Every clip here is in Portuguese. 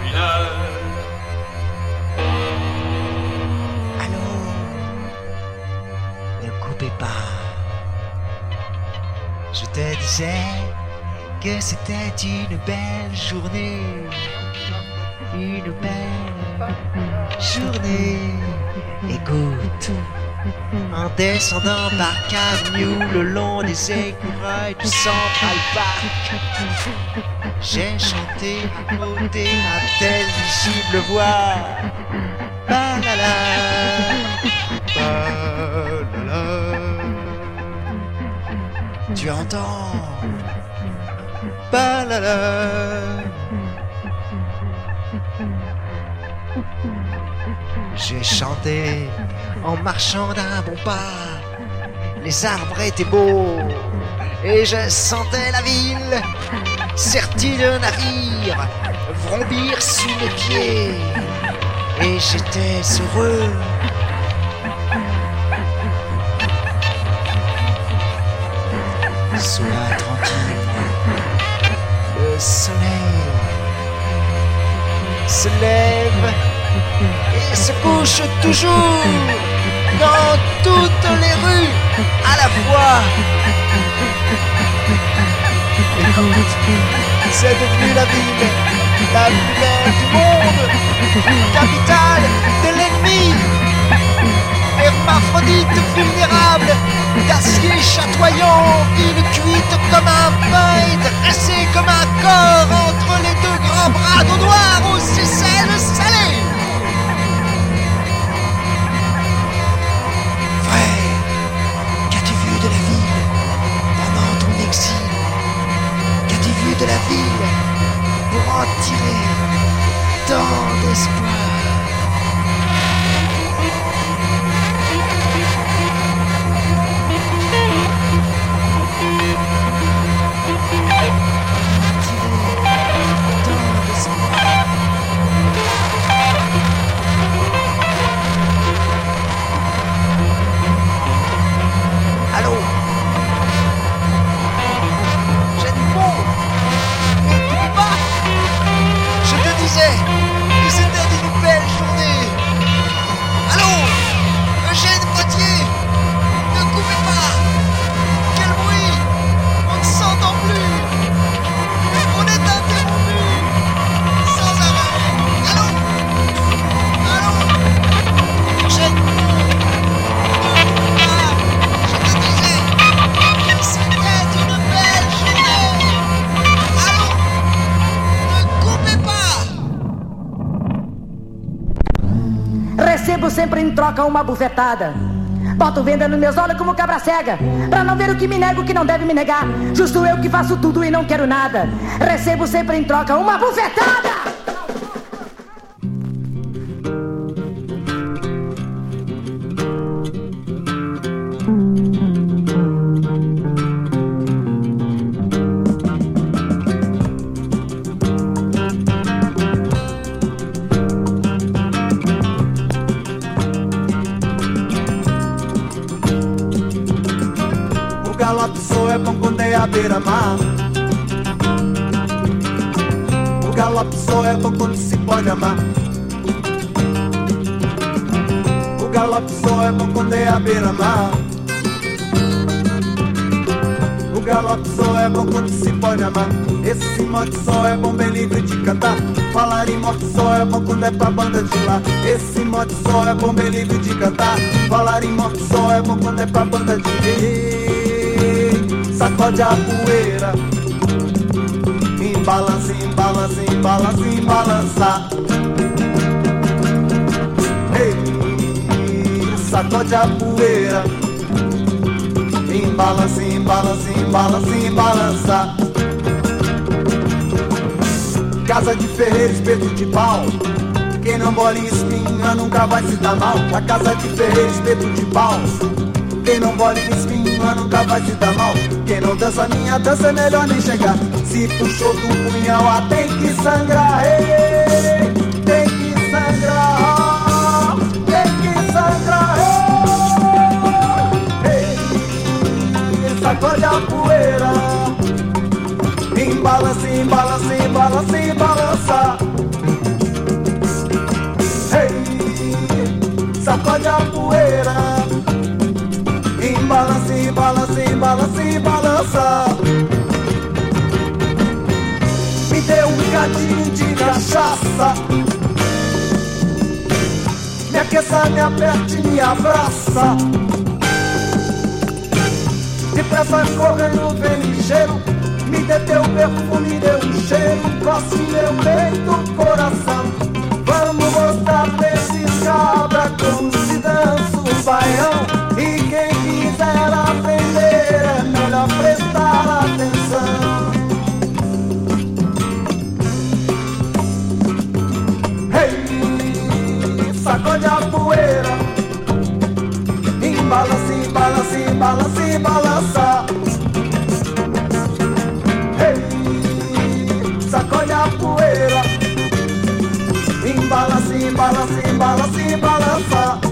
c'est la. Allô, ne coupez pas. Je te disais que c'était une belle journée, une belle journée. Écoute descendant par Avenue le long des écureuils du Central Park. J'ai chanté à côté ma telle visible voix. Balala, balala. Tu entends? Balala. J'ai chanté en marchant d'un bon pas. Les arbres étaient beaux et je sentais la ville sertie de navires vrombir sous mes pieds et j'étais heureux. Sois tranquille, le soleil se lève se couche toujours dans toutes les rues à la fois. C'est devenu la ville la plus belle du monde, capitale de l'ennemi. Hermaphrodite vulnérable, d'acier chatoyant, ville cuite comme un pain et dressée comme un corps entre les deux grands bras d'eau noire aux celle de la ville pour en tirer tant d'espoir. Sempre em troca uma bufetada. Boto venda nos meus olhos como cabra cega. Pra não ver o que me nego, que não deve me negar. Justo eu que faço tudo e não quero nada. Recebo sempre em troca uma bufetada. Beira-mar. galope só é bom quando se pode amar. O galope só é bom quando é a beira-mar. O galope só é bom quando se pode amar. Esse mote só é bom bem livre de cantar. Falar em morte só é bom quando é pra banda de lá. Esse mote só é bom bem livre de cantar. Falar em morte só é bom quando é pra banda de Sacode a poeira. Embalança, embalança, embalança, embalança. Ei, sacode a poeira. Embalança, embalança, embalança, embalança. Casa de ferreiro, espeto de pau. Quem não bola em espinha nunca vai se dar mal. A casa de ferreiro, espeto de pau. Quem não bola em espinha nunca vai se dar mal. Quem não dança minha dança é melhor nem chegar. Se puxou do punhal, ah, tem que sangrar. Ei, tem que sangrar. Tem que sangrar. Ei, ei, sacode a poeira. Embalança, embalança, embalança, embalança. Embalança, embalança, embalança. Me dê um gatinho de cachaça. Me aqueça, me aperte, me abraça. Depressa correndo, vem ligeiro me dê teu perfume, dê um cheiro, coce meu peito, coração. Vamos mostrar pra esses cabra como se dança o baião. Embalança, embalança, embalança. balança, balança, balança, balança.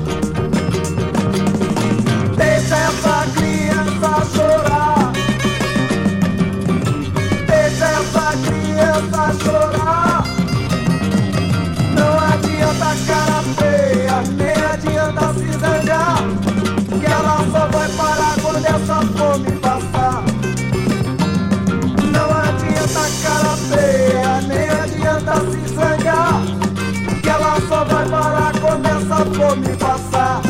Essa fome passar.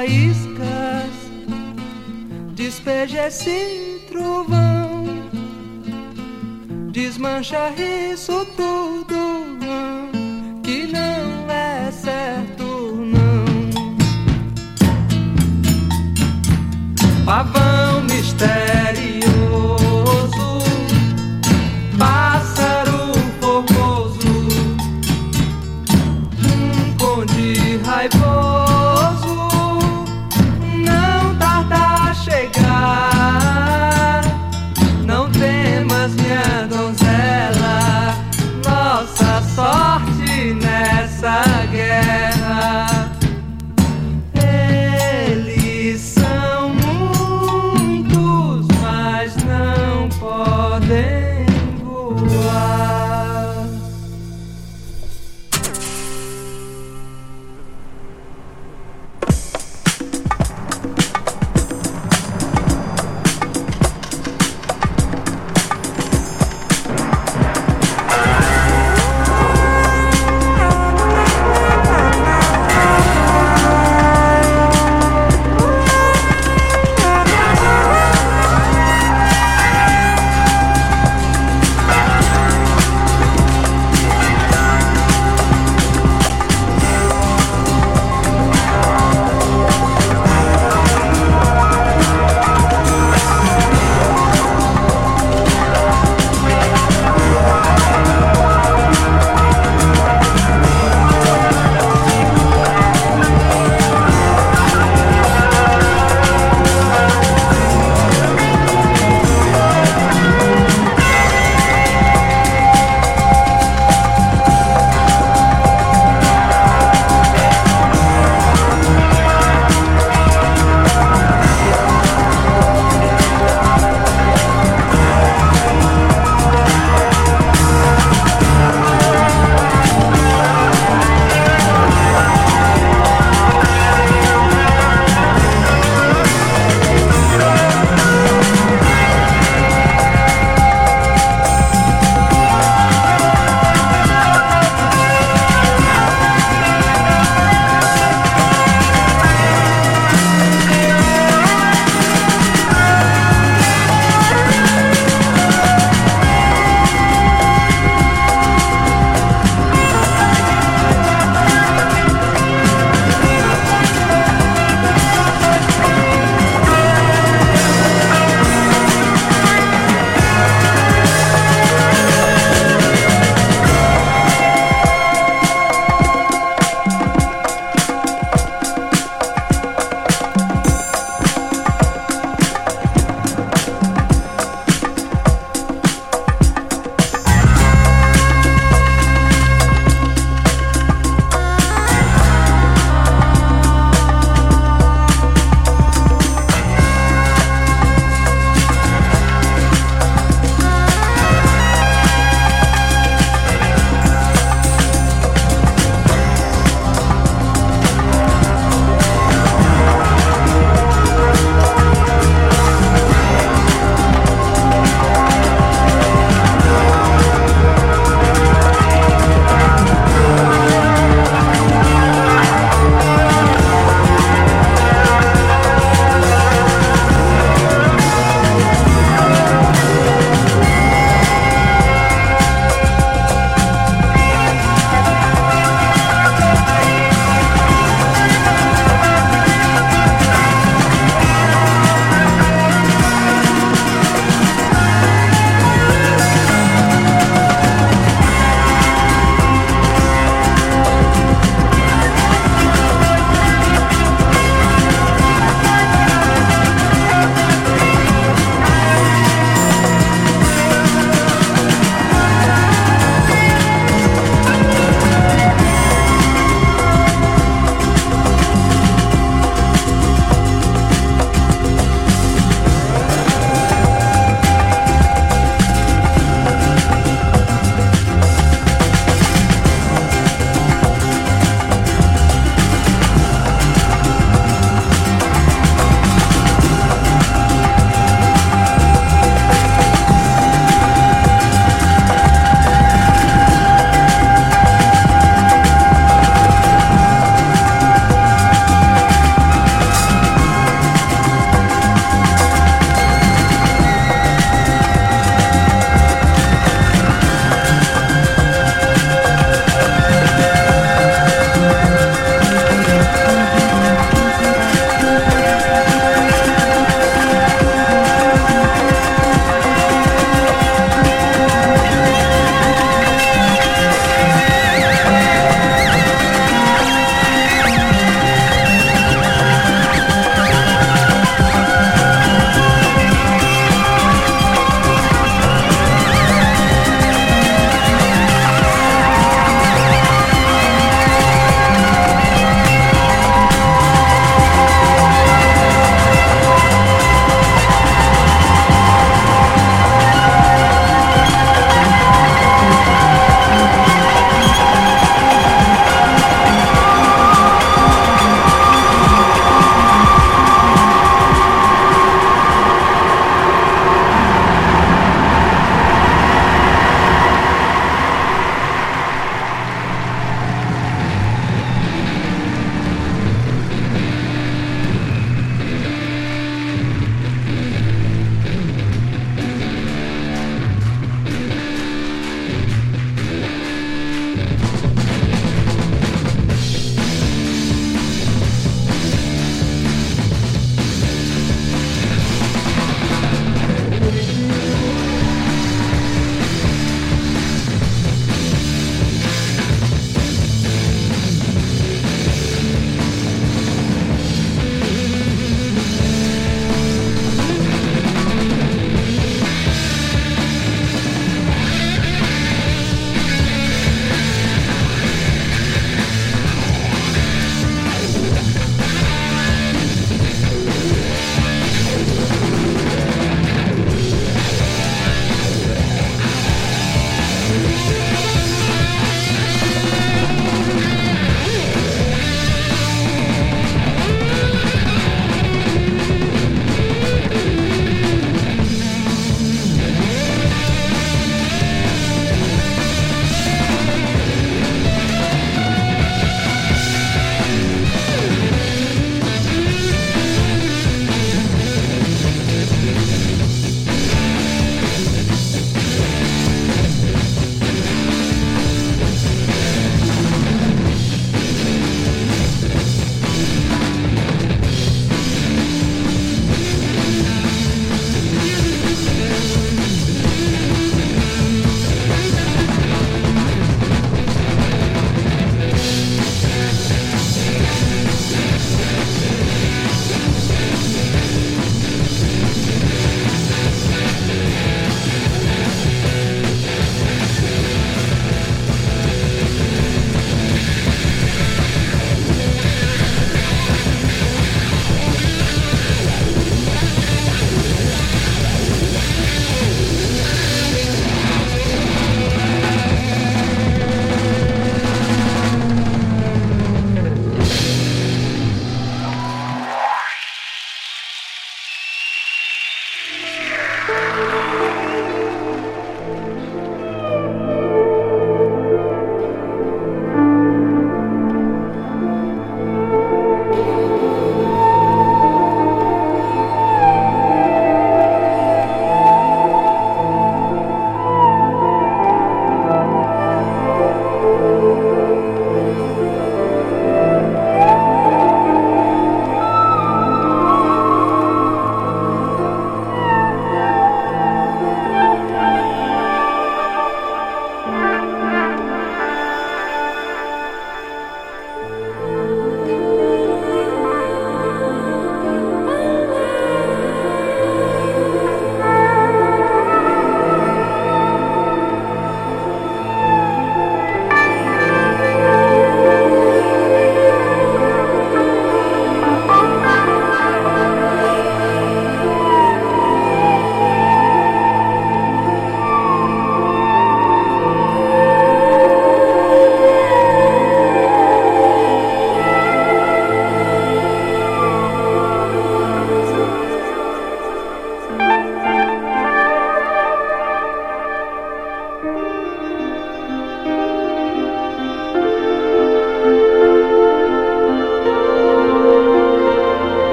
faíscas, despeja esse trovão, desmancha isso tudo que não é certo não. Pavão mistério.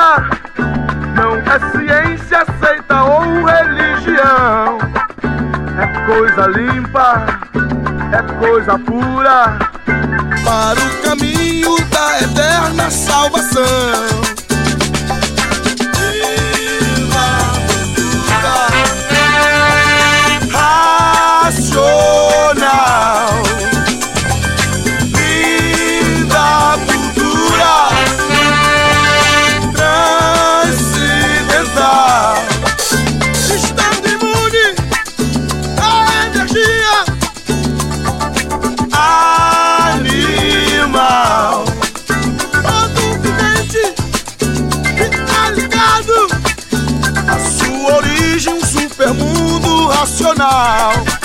ciência, não é ciência, aceita ou religião. É coisa limpa, é coisa pura. Para o caminho da eterna salvação. Viva racional. professional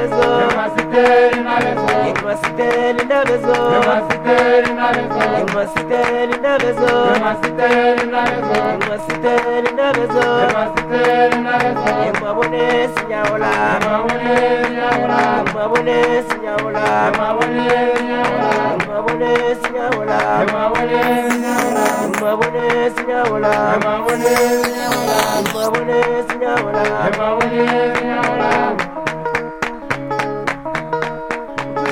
ndebezo Yuma siteli ndebezo Yuma siteli ndebezo Yuma siteli ndebezo Yuma siteli ndebezo Yuma siteli ndebezo Yuma siteli ndebezo Yuma bone sinyaola Yuma bone sinyaola Yuma bone sinyaola Yuma bone sinyaola Yuma bone sinyaola Yuma bone sinyaola Yuma bone sinyaola Yuma bone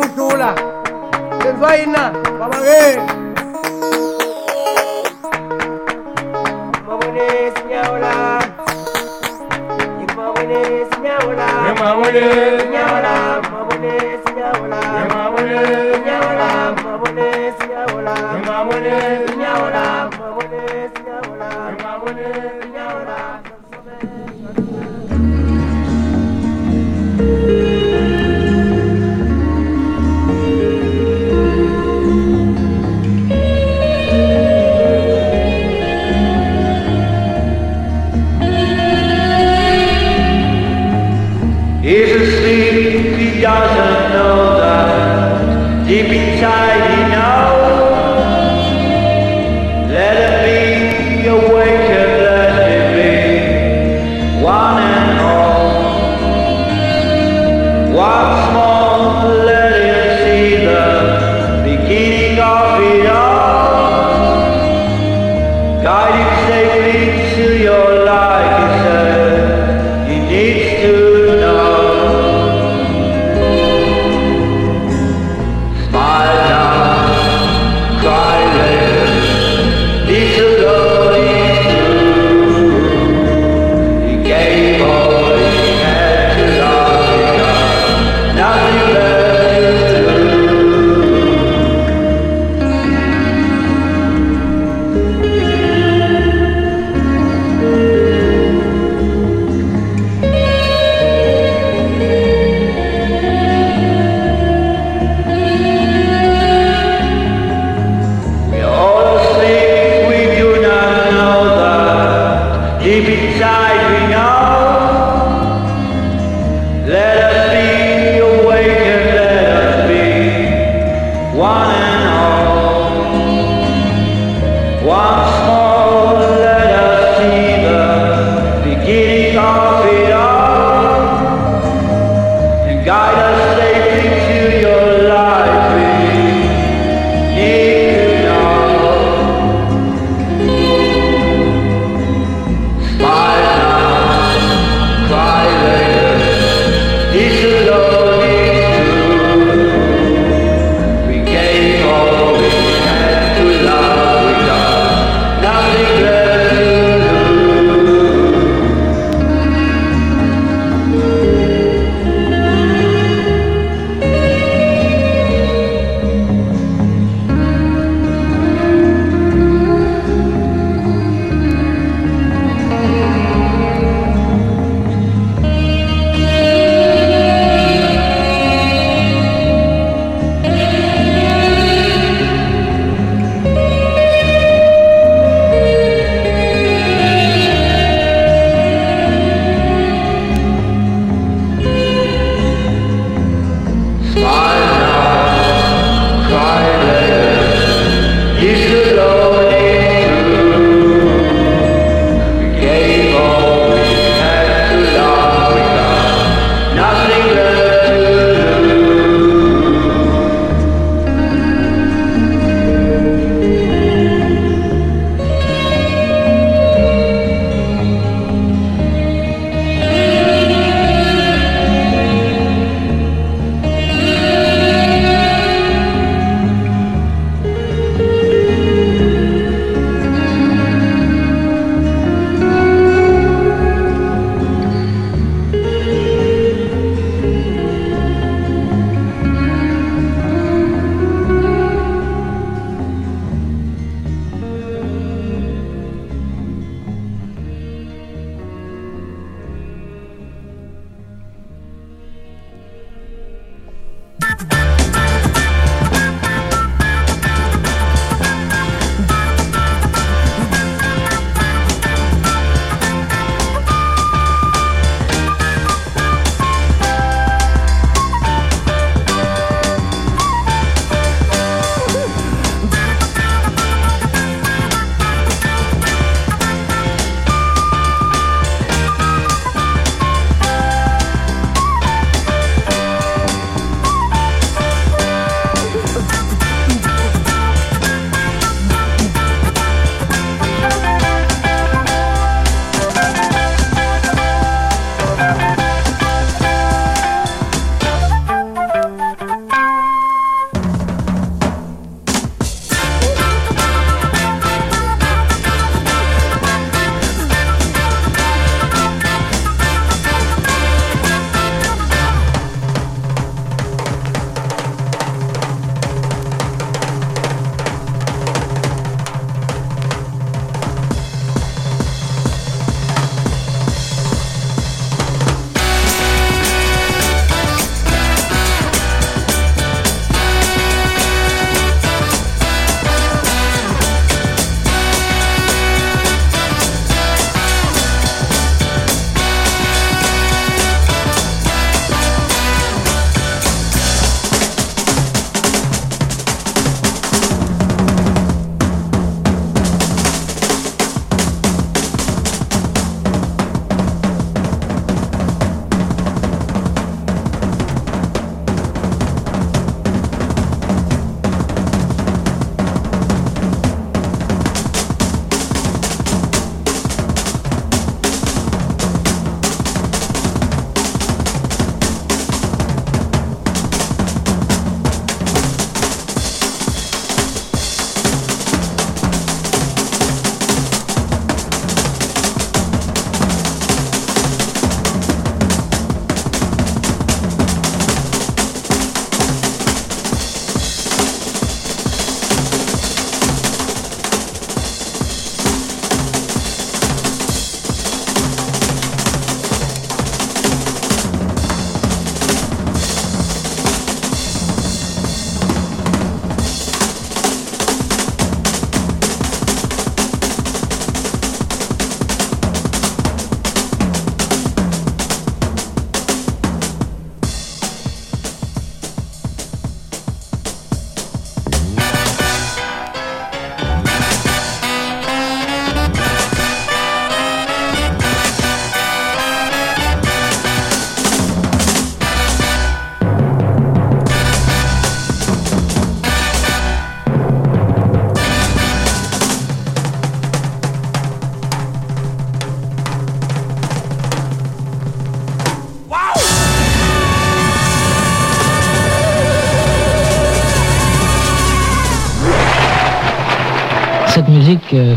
kudlula senziwa yini babake mabonesi I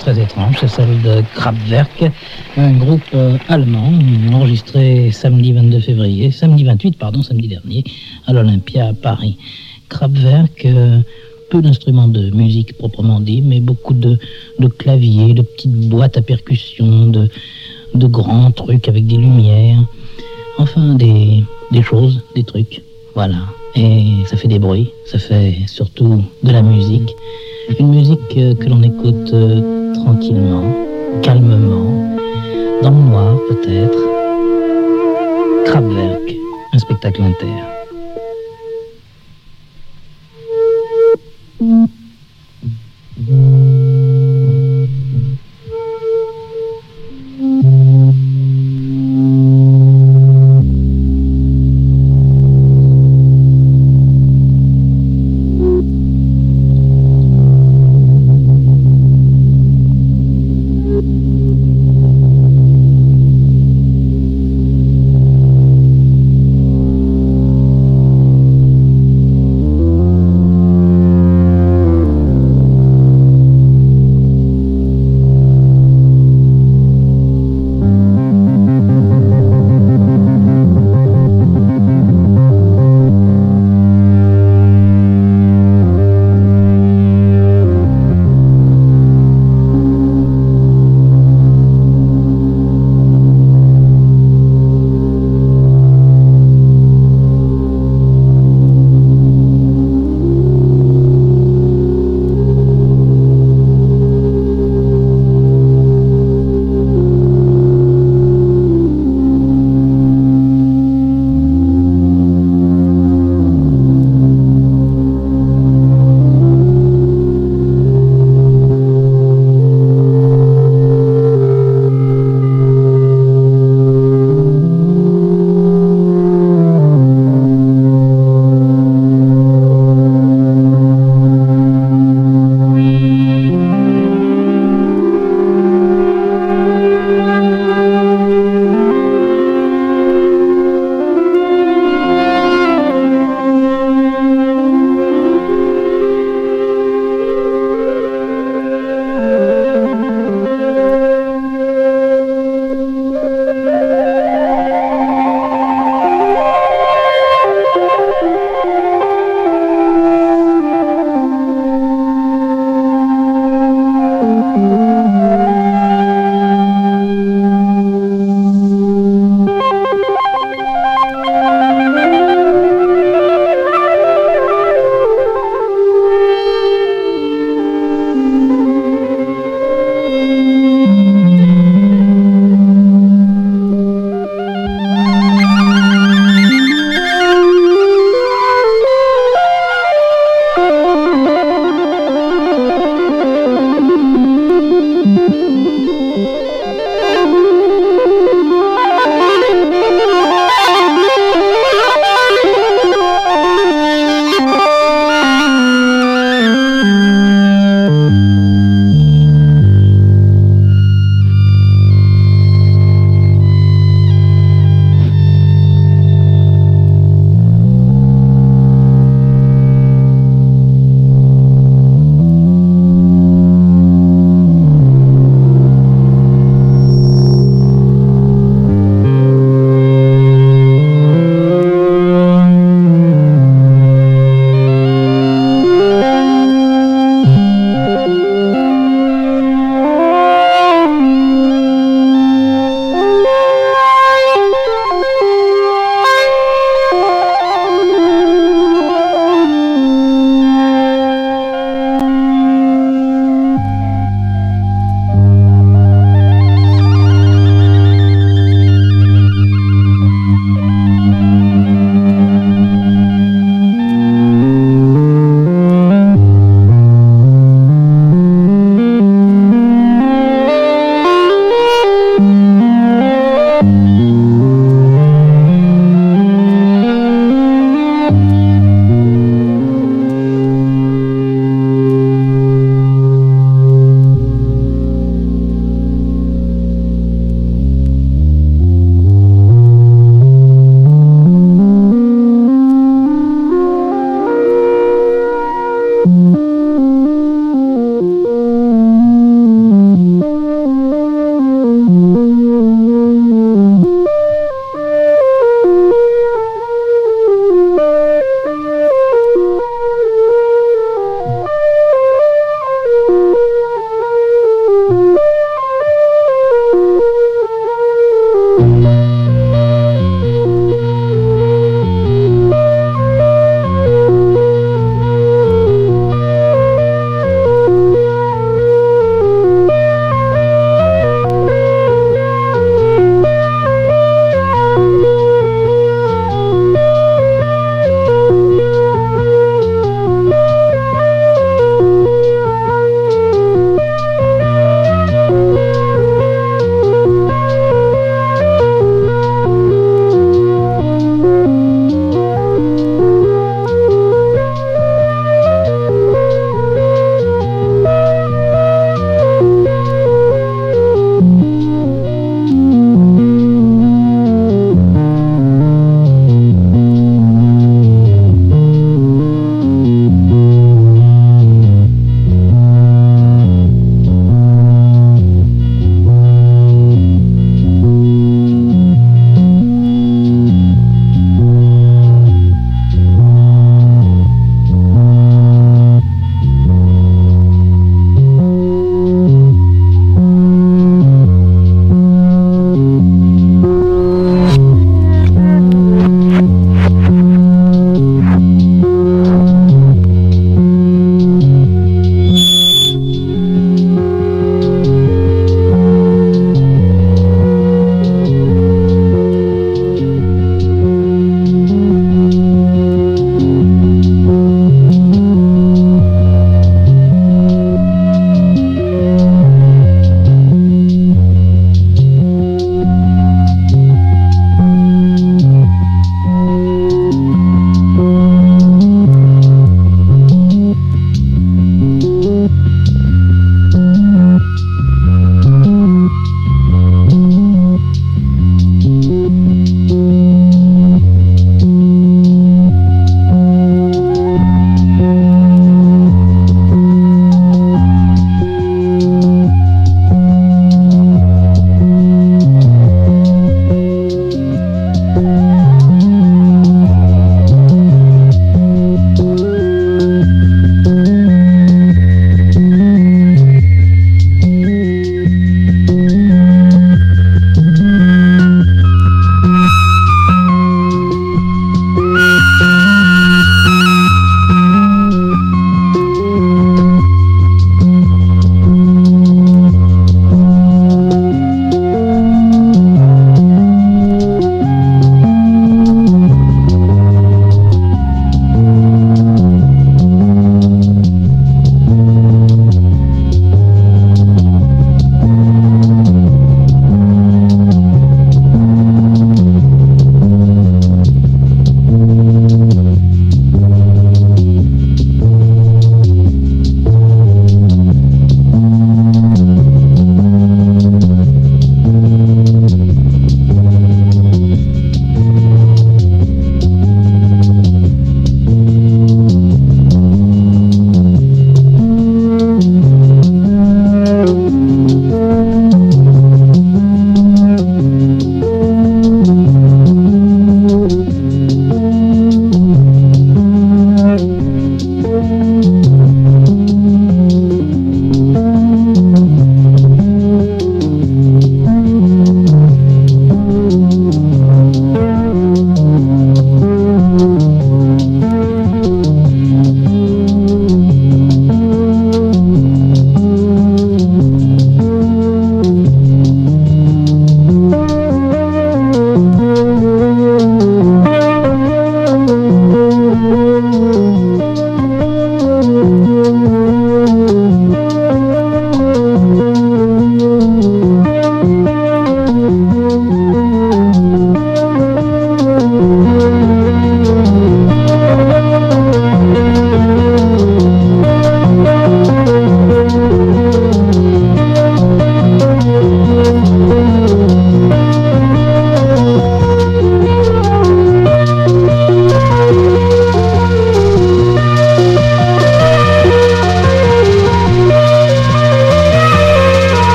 très étrange, c'est celle de Kraftwerk, un groupe euh, allemand enregistré samedi 22 février, samedi 28, pardon, samedi dernier, à l'Olympia à Paris. Kraftwerk, euh, peu d'instruments de musique proprement dit, mais beaucoup de, de claviers, de petites boîtes à percussion, de, de grands trucs avec des lumières, enfin des, des choses, des trucs, voilà. Et ça fait des bruits, ça fait surtout de la musique. Une musique euh, que l'on écoute euh, tranquillement, calmement, dans le noir peut-être. Kraftwerk, un spectacle inter.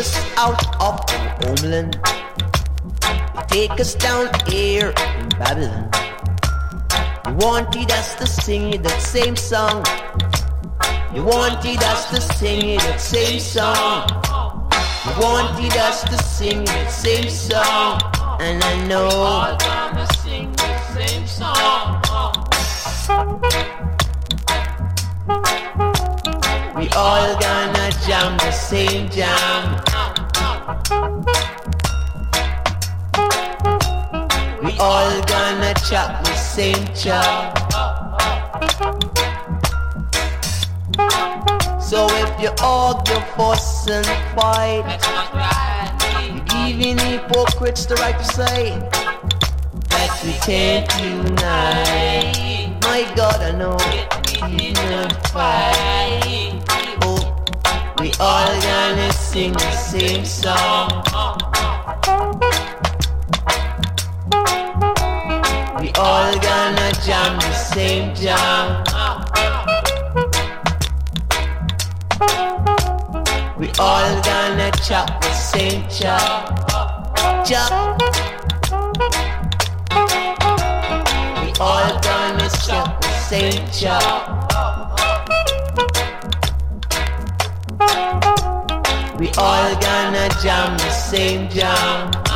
Us out of homeland. Take us down here in Babylon. You wanted us to sing that same song. You wanted us to sing that same song. You wanted us to sing that same song. And I know. gonna sing the same song. We all gonna jam the same jam. All gonna chop the same chop. So if you argue, fuss and fight, you're giving hypocrites the right to say that we can't unite. My God, I know unify. Oh, we all gonna sing the same song. All gonna jam the same jam. We all gonna chop the same chop. Chop. We all gonna chop the same chop. We all gonna jam the same jam.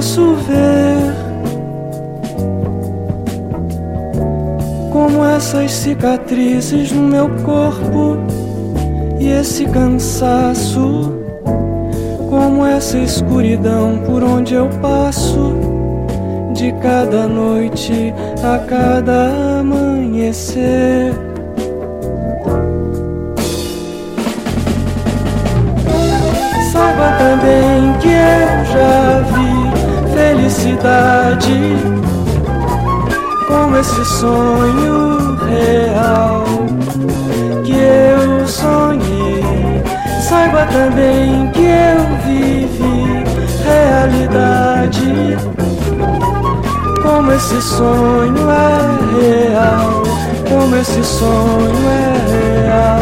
Posso ver. Como essas cicatrizes no meu corpo e esse cansaço, como essa escuridão por onde eu passo, de cada noite a cada amanhecer. Felicidade como esse sonho real que eu sonhei. Saiba também que eu vivi realidade. Como esse sonho é real, como esse sonho é real,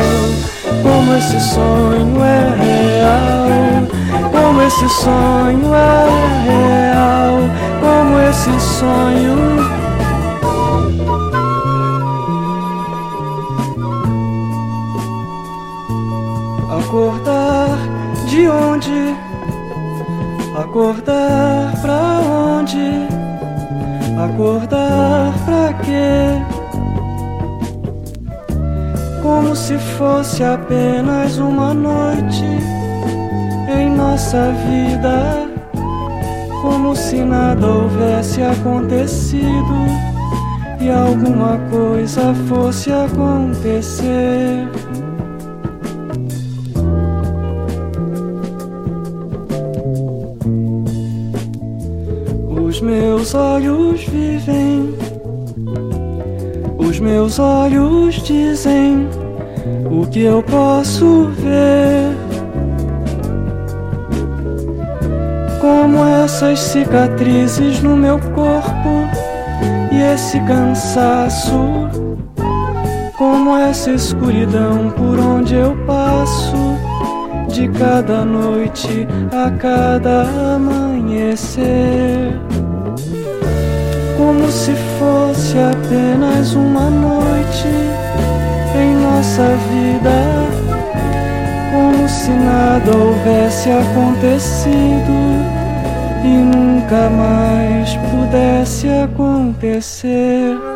como esse sonho é real, como esse sonho é real, como esse sonho Acordar de onde? Acordar pra onde? Acordar pra quê? Como se fosse apenas uma noite nossa vida, como se nada houvesse acontecido e alguma coisa fosse acontecer. Os meus olhos vivem, os meus olhos dizem o que eu posso ver. Essas cicatrizes no meu corpo e esse cansaço, como essa escuridão por onde eu passo, de cada noite a cada amanhecer. Como se fosse apenas uma noite em nossa vida, como se nada houvesse acontecido e nunca mais pudesse acontecer.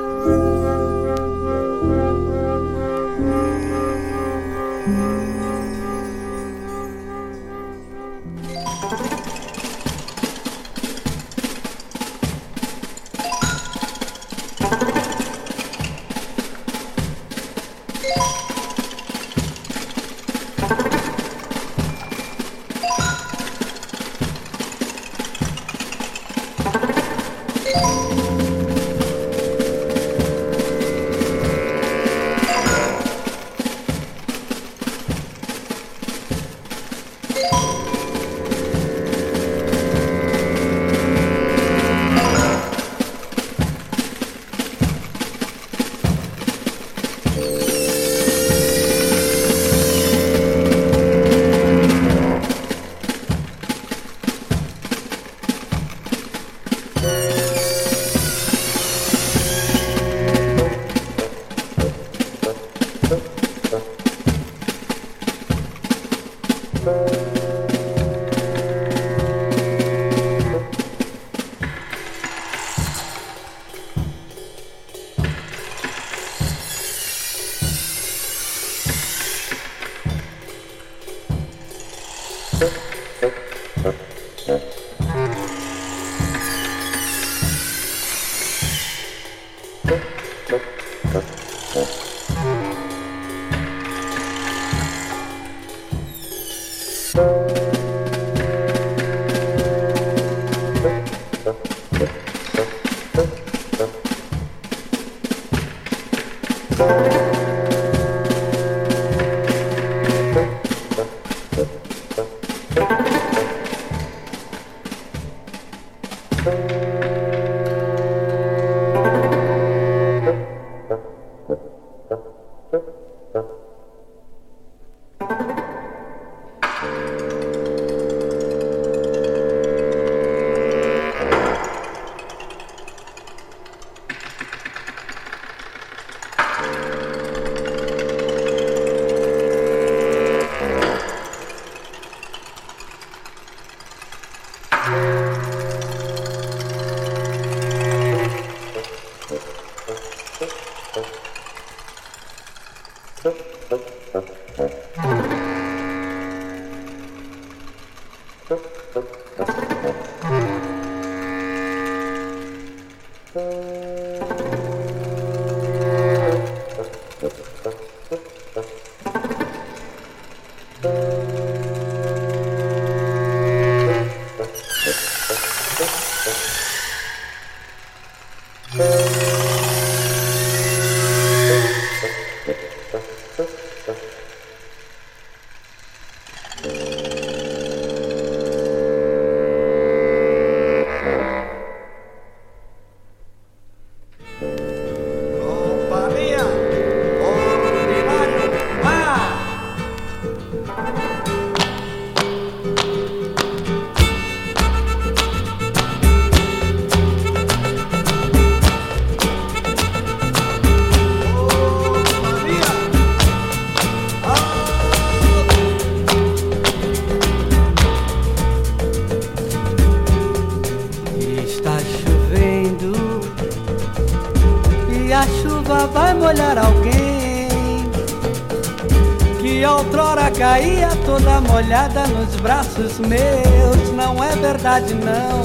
Braços meus. Não é verdade, não,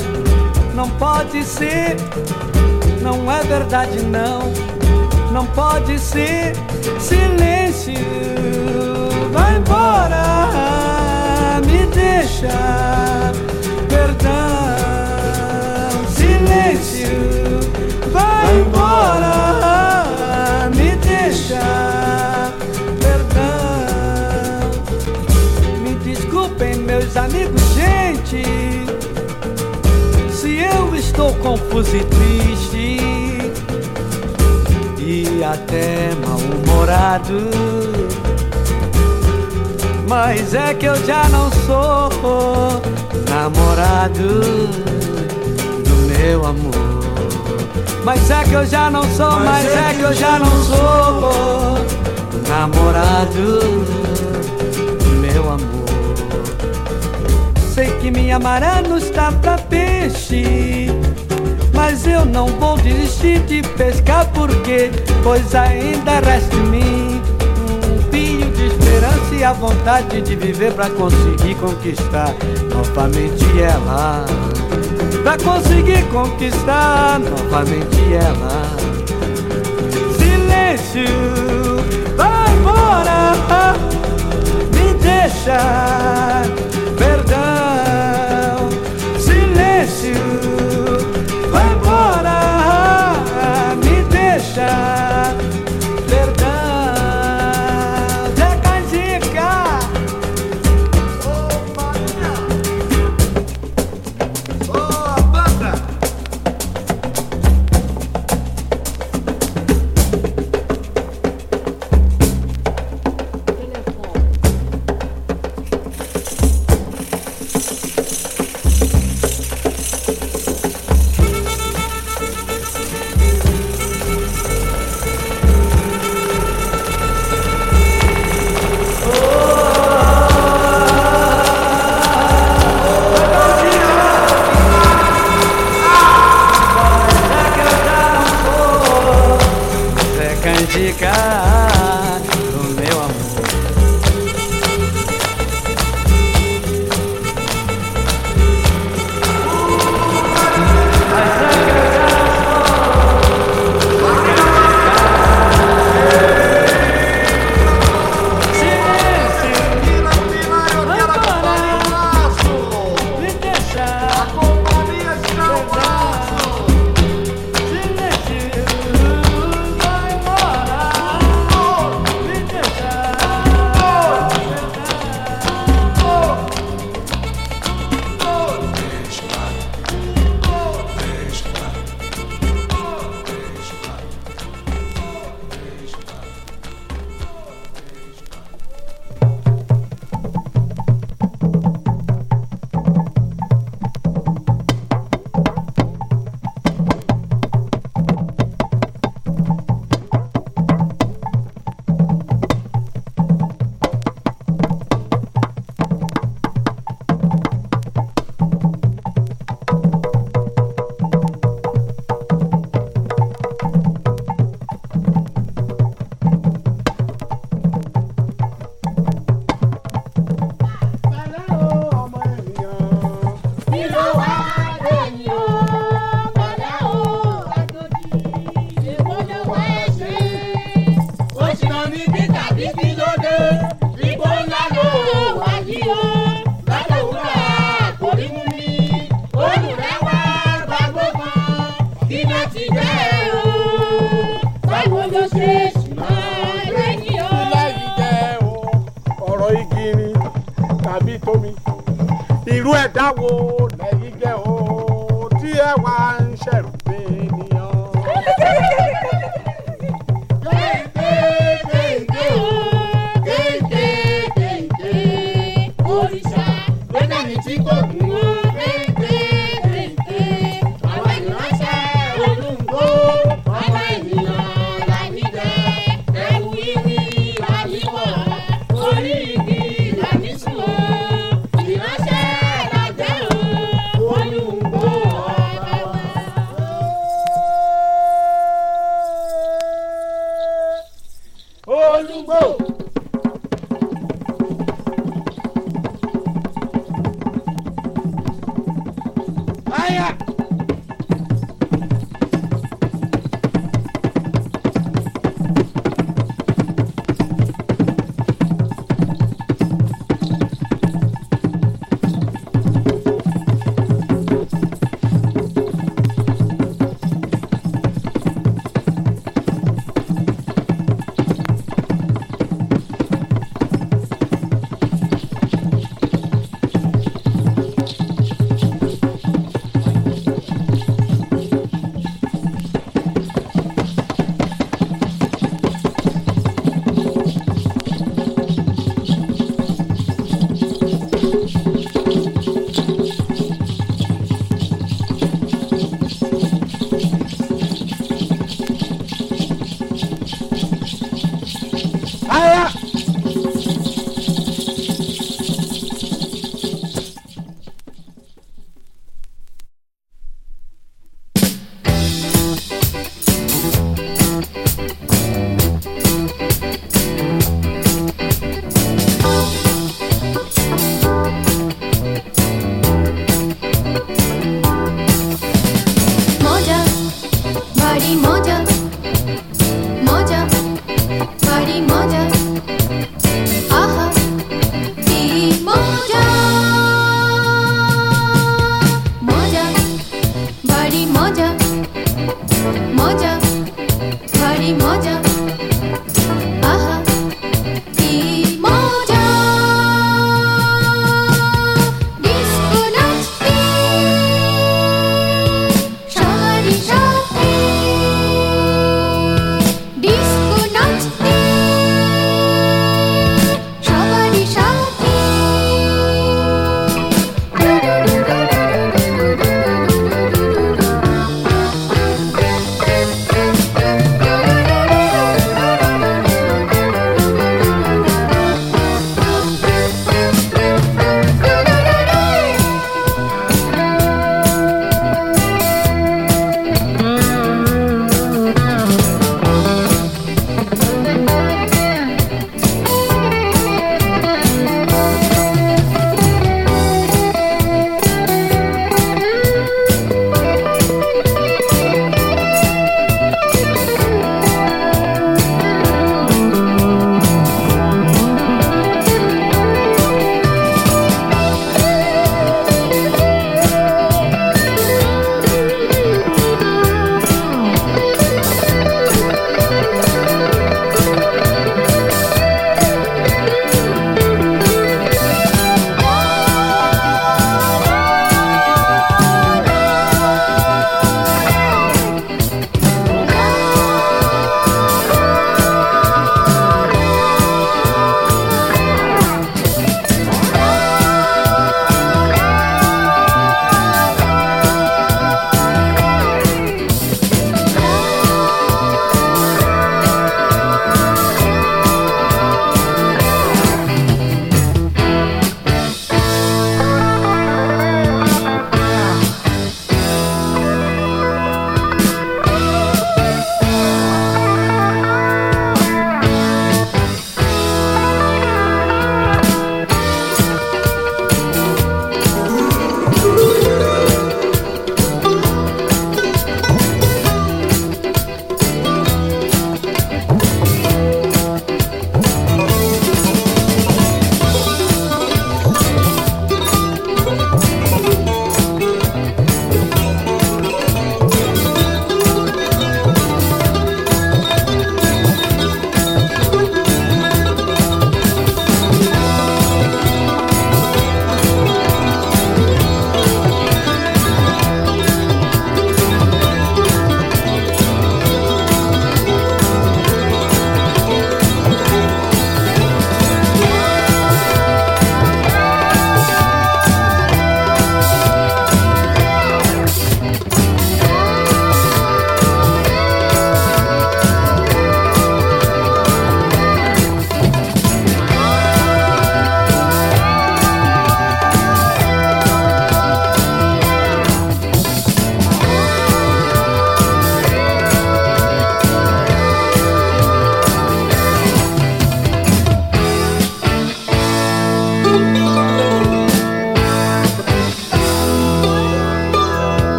não pode ser. Não é verdade, não, não pode ser. Silêncio, vai embora, me deixa. Perdão, gente, se eu estou confuso e triste e até mal-humorado. Mas é que eu já não sou namorado do meu amor. Mas é que eu já não sou, mas é que eu já não sou namorado que minha maré não está pra peixe. Mas eu não vou desistir de pescar porque Pois ainda resta em mim Um fio de esperança e a vontade de viver Pra conseguir conquistar novamente ela. Pra conseguir conquistar novamente ela. Silêncio, vai embora Me deixa, perdão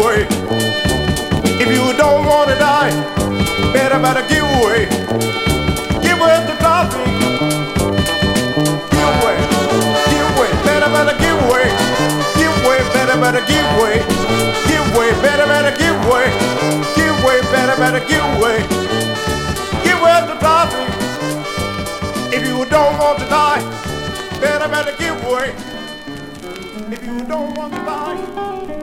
better way. If you don't want to die, better, better give way. Give way to traffic. Give way. Give way. Better, better give way. Give way. Better, better give way. Give way. Better, better give way. Give way. Better, better give way. Give way to traffic. If you don't want to die, better, better give way. If you don't want to die,